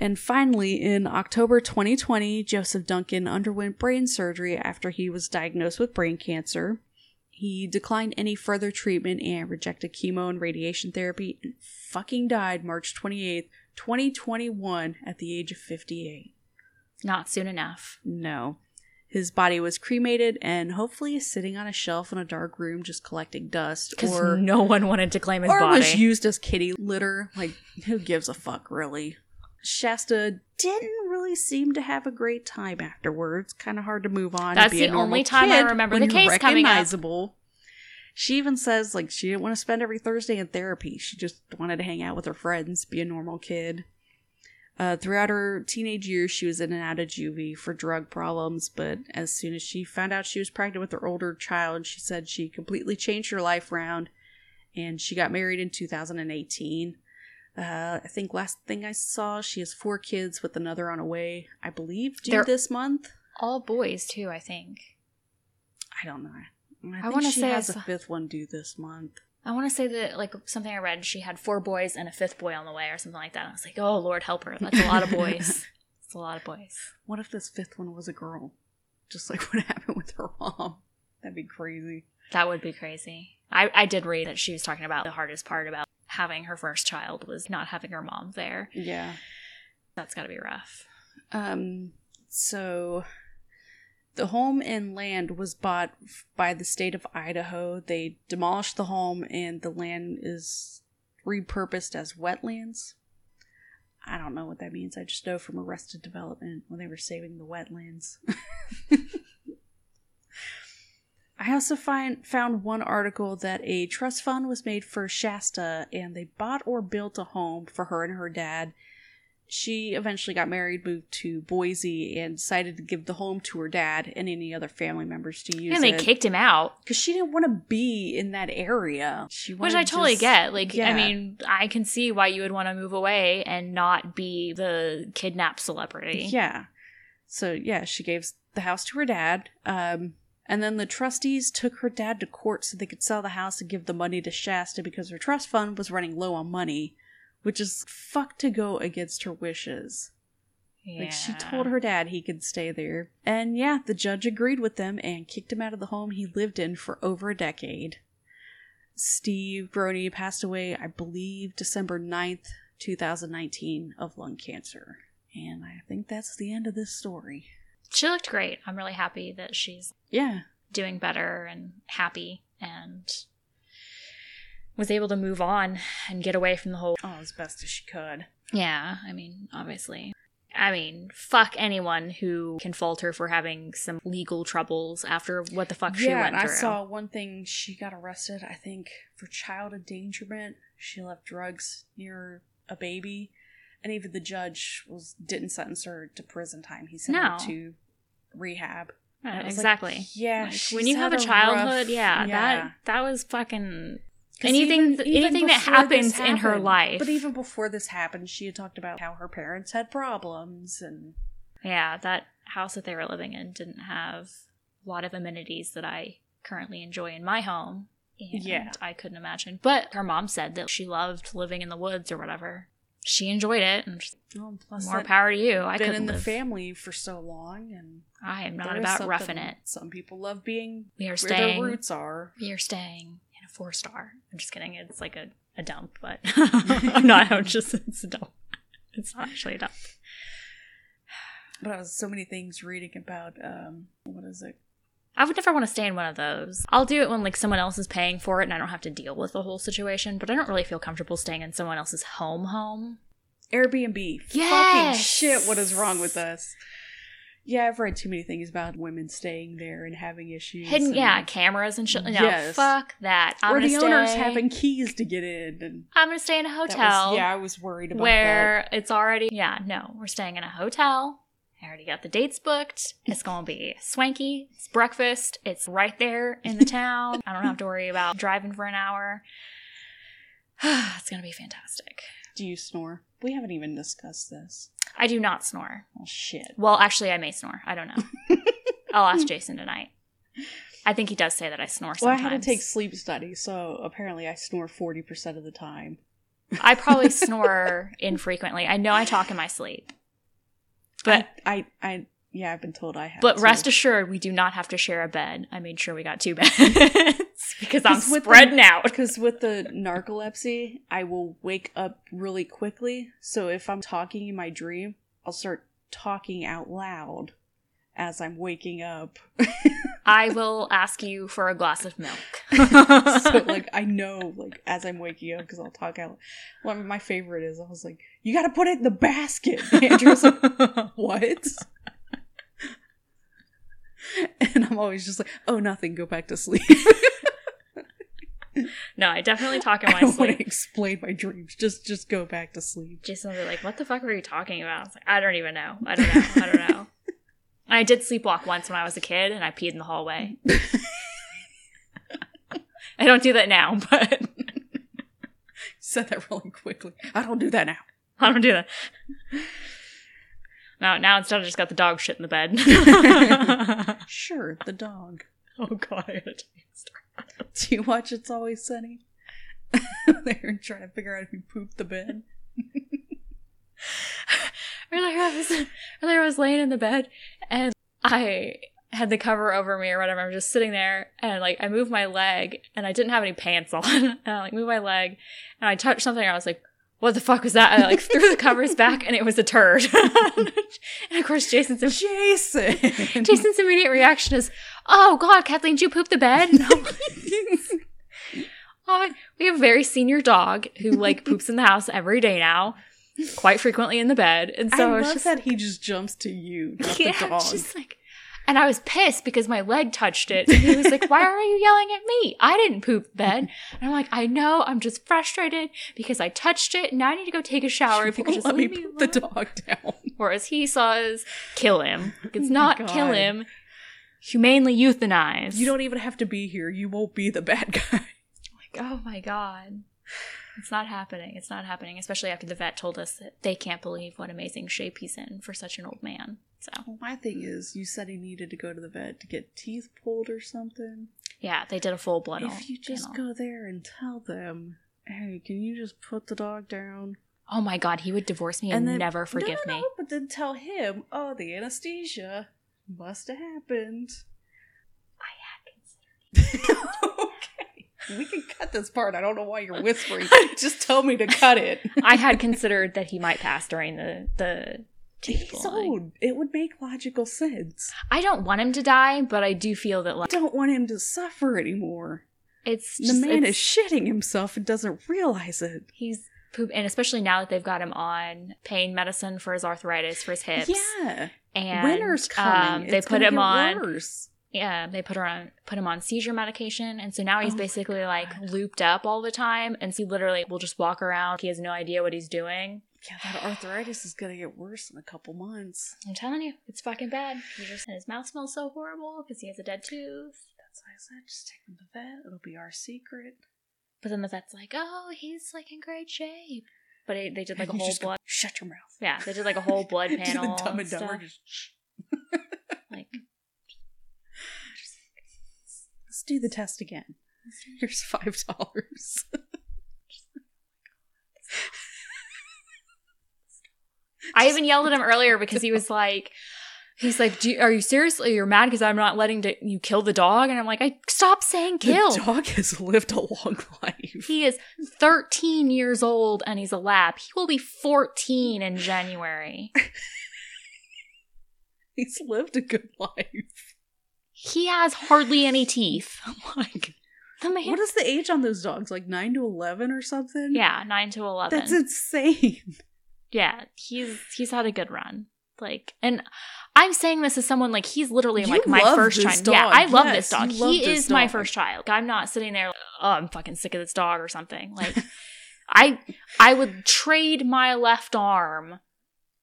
And finally, in October 2020, Joseph Duncan underwent brain surgery after he was diagnosed with brain cancer. He declined any further treatment and rejected chemo and radiation therapy and fucking died March 28th, 2021 at the age of 58. Not soon enough. No. His body was cremated and hopefully is sitting on a shelf in a dark room just collecting dust. Because Or, no one wanted to claim his or body. was used as kitty litter. Like, who gives a fuck, really? Shasta didn't really seem to have a great time afterwards. Kind of hard to move on. That's be the only time I remember the case coming up. recognizable. She even says like she didn't want to spend every Thursday in therapy. She just wanted to hang out with her friends, be a normal kid. Uh, throughout her teenage years, she was in and out of juvie for drug problems, but as soon as she found out she was pregnant with her older child, she said she completely changed her life around, and she got married in 2018. Uh, I think last thing I saw, she has four kids with another on the way. I believe due They're- this month. All boys, too, I think. I don't know. I, I wanna she say has a fifth one due this month. I want to say that, like, something I read, she had four boys and a fifth boy on the way or something like that. I was like, oh, Lord help her. That's a lot of [laughs] boys. It's a lot of boys. What if this fifth one was a girl? Just like [laughs] what happened with her mom. That'd be crazy. That would be crazy. I, I did read that she was talking about the hardest part about having her first child was not having her mom there. Yeah. That's got to be rough. Um, so the home and land was bought by the state of Idaho. They demolished the home and the land is repurposed as wetlands. I don't know what that means. I just know from Arrested Development when they were saving the wetlands. [laughs] I also find found one article that a trust fund was made for Shasta and they bought or built a home for her and her dad she eventually got married, moved to Boise, and decided to give the home to her dad and any other family members to use and they it. kicked him out, because she didn't want to be in that area. She which I totally just- get. Like, yeah. I mean, I can see why you would want to move away and not be the kidnapped celebrity. Yeah. So yeah, she gave the house to her dad. Um, and then the trustees took her dad to court so they could sell the house and give the money to Shasta because her trust fund was running low on money, which is fuck to go against her wishes. Like she told her dad he could stay there. And yeah, the judge agreed with them and kicked him out of the home he lived in for over a decade. Steve Groene passed away, I believe, December 9th, 2019, of lung cancer. And I think that's the end of this story. She looked great. I'm really happy that she's Yeah. doing better and happy and was able to move on and get away from the whole Oh, as best as she could. Yeah, I mean, obviously. I mean, fuck anyone who can fault her for having some legal troubles after what the fuck she went and through. I saw one thing she got arrested, I think, for child endangerment. She left drugs near a baby. And even the judge was didn't sentence her to prison time. He sent No. her to rehab. Uh, and I was like, exactly. yeah, Like, when you have a childhood, rough- yeah, yeah. that that was fucking anything even- anything that happens in her life. But even before this happened, she had talked about how her parents had problems and yeah, that house that they were living in didn't have a lot of amenities that I currently enjoy in my home. And Yeah. I couldn't imagine. But her mom said that she loved living in the woods or whatever. She enjoyed it. And Well, more power to you. I been in the family for so long, and I am not about roughing it. Some people love being We are where staying. their roots are. We are staying in a four star. I'm just kidding. It's like a, a dump, but [laughs] [laughs] I'm not. I'm just it's a dump. It's not actually a dump. But I was so many things reading about um what is it? I would never want to stay in one of those. I'll do it when like someone else is paying for it and I don't have to deal with the whole situation. But I don't really feel comfortable staying in someone else's home. Home. Airbnb. Fucking shit, what is wrong with us? Yeah, I've read too many things about women staying there and having issues. Hidden, and- yeah, cameras and shit. No, Yes. fuck that. I'm or the stay, owners having keys to get in and I'm gonna stay in a that was- hotel. yeah, I was worried about where it's already yeah no we're staying in a hotel i already got the dates booked. It's gonna be swanky. It's breakfast. It's right there in the [laughs] town. I don't have to worry about driving for an hour. [sighs] It's gonna be fantastic. Do you snore? We haven't even discussed this. i do not snore. Oh shit. well actually i may snore. I don't know. [laughs] I'll ask jason tonight. I think he does say that i snore Well, I had to take sleep study, so apparently I snore forty percent of the time. I probably [laughs] snore infrequently. I know i talk in my sleep but I, I, I yeah, I've been told I have. But to. rest assured, we do not have to share a bed. I made sure we got two [laughs] beds because I'm with the- spreading out. Because with the narcolepsy, I will wake up really quickly. So if I'm talking in my dream, I'll start talking out loud as I'm waking up. [laughs] I will ask you for a glass of milk. [laughs] so like I know like as I'm waking up because I'll talk out. Of my favorite is I was like, "You got to put it in the basket." Andrew's like, [laughs] "What?" and I'm always just like, "Oh, nothing. Go back to sleep." no, I definitely talk in I my don't want to sleep. explain my dreams. Just just go back to sleep. Jason will be like, "What the fuck were you talking about?" I was like, "I don't even know. I don't know. I don't know." I did sleepwalk once when I was a kid, and I peed in the hallway. [laughs] I don't do that now, but Said that really quickly. I don't do that now. I don't do that. No, now instead I just got the dog shit in the bed. [laughs] Sure, the dog. oh god, I gotta tell you a story. Do you watch It's Always Sunny? [laughs] They're trying to figure out who pooped the bed. Earlier I was [laughs] earlier I was laying in the bed and I had the cover over me or whatever. I'm just sitting there and like I moved my leg and I didn't have any pants on. [laughs] and I like moved my leg and I touched something and I was like, what the fuck was that? I like threw the covers back and it was a turd. [laughs] and of course Jason's Jason. Jason's immediate reaction is, Oh god, Kathleen, did you poop the bed? And Oh, we have a very senior dog who like poops in the house every day now, quite frequently in the bed. And so I love just that he just jumps to you, not yeah, the dog. just like, and I was pissed because my leg touched it. And he was like, "Why are you yelling at me? I didn't poop the bed." And I'm like, "I know. I'm just frustrated because I touched it. Now I need to go take a shower. If you could just let me leave me put the dog down. Whereas he says, "Kill him. It's Oh not God. kill him. Humanely euthanize." You don't even have to be here. You won't be the bad [laughs] guy. Like, oh my god. It's not happening. It's not happening, especially after the vet told us that they can't believe what amazing shape he's in for such an old man. So, Well, my thing is, you said he needed to go to the vet to get teeth pulled or something. yeah, they did a full blood if you just panel. go there and tell them, "Hey, can you just put the dog down?" Oh my god, he would divorce me and, then never forgive no, no, me. no, but then tell him, "Oh, the anesthesia must have happened." I had considered. [laughs] okay, we can cut this part. I don't know why you're [laughs] whispering. just tell me to cut it. [laughs] I had considered that he might pass during the the He's old. It would make logical sense. I don't want him to die, but I do feel that like I don't want him to suffer anymore. it's The just, man is shitting himself and doesn't realize it. he's poop, and especially now that they've got him on pain medicine for his arthritis for his hips. Yeah, and winter's coming. um, they put him on worse. Yeah they put her on put him on seizure medication and so now he's Oh basically like looped up all the time and so he literally will just walk around he has no idea what he's doing Yeah, that arthritis is gonna get worse in a couple months. i'm telling you it's fucking bad he just and his mouth smells so horrible because he has a dead tooth That's why I said just take him to the vet. It'll be our secret. but then the vet's like oh he's like in great shape but it, they did like a [laughs] whole just go, blood Shut your mouth. yeah they did like a whole [laughs] blood panel the dumb and and dumber. Just shh. like Let's do the test again. Here's five dollars. I even yelled at him earlier because he was like, he's like, Do you, "Are you seriously? You're mad because I'm not letting to, you kill the dog?" And I'm like, "I stop saying kill." The dog has lived a long life. He is 13 years old and he's a lab. He will be 14 in January. [laughs] He's lived a good life. He has hardly any teeth. [laughs] Oh like the man. What is the age on those dogs? Like nine to eleven or something? yeah, 9 to 11. That's insane. [laughs] yeah, he's he's had a good run. Like and I'm saying this as someone like he's literally You like my first child. Yeah, dog. I love Yes, this dog. love He this is my first child. I'm not sitting there like, oh, I'm fucking sick of this dog or something. [laughs] Like I I would trade my left arm,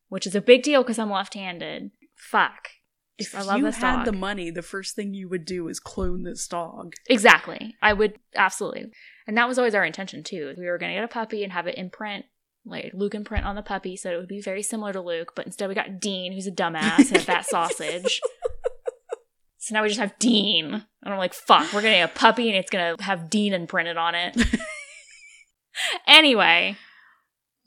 which is a big deal because I'm left-handed. Fuck. If I love you this had dog. the money, the first thing you would do is clone this dog. Exactly. I would absolutely. And that was always our intention too. We were going to get a puppy and have it imprint, like Luke imprint on the puppy, so it would be very similar to Luke. But instead, we got Dean, who's a dumbass and a fat [laughs] sausage. So now we just have Dean. And I'm like, fuck, we're getting a puppy and it's going to have Dean imprinted on it. [laughs] anyway,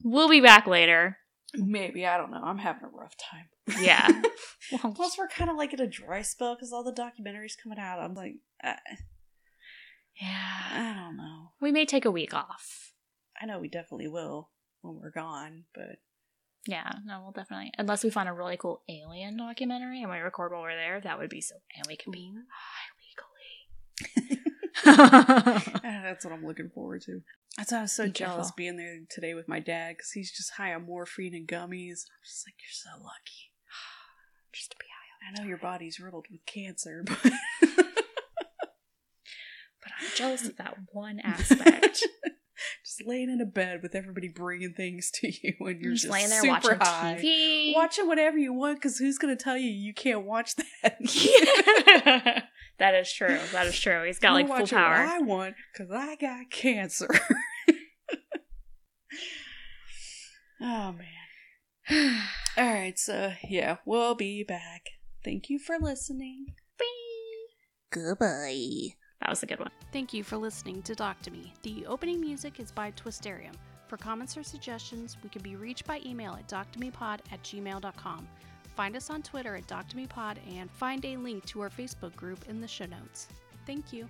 we'll be back later. Maybe I don't know. I'm having a rough time. Yeah. [laughs] Plus, we're kind of like in a dry spell because all the documentaries coming out. I'm like, I, yeah. I don't know. We may take a week off. I know we definitely will when we're gone, but Yeah, no, we'll definitely. Unless we find a really cool alien documentary and we record while we're there, that would be so. And we can be high legally. [laughs] That's what I'm looking forward to. That's why I was so Be jealous careful. being there today with my dad because he's just high on morphine and gummies. I'm just like, you're so lucky. Just to be high. I know your body's riddled with cancer, [laughs] but But I'm jealous of that one [laughs] aspect. just laying in a bed with everybody bringing things to you and you're just, just laying there super watching high. TV. Watching whatever you want because who's going to tell you you can't watch that? [laughs] that is true. That is true. He's got I'm like full power. I want because I got cancer. oh man. [sighs] All right, so yeah, we'll be back. Thank you for listening. Bye. Goodbye. That was a good one. Thank you for listening to Doc to Me. The opening music is by Twisterium. For comments or suggestions, we can be reached by email at doctomepod at gmail.com. Find us on Twitter at doctomepod and find a link to our Facebook group in the show notes. Thank you.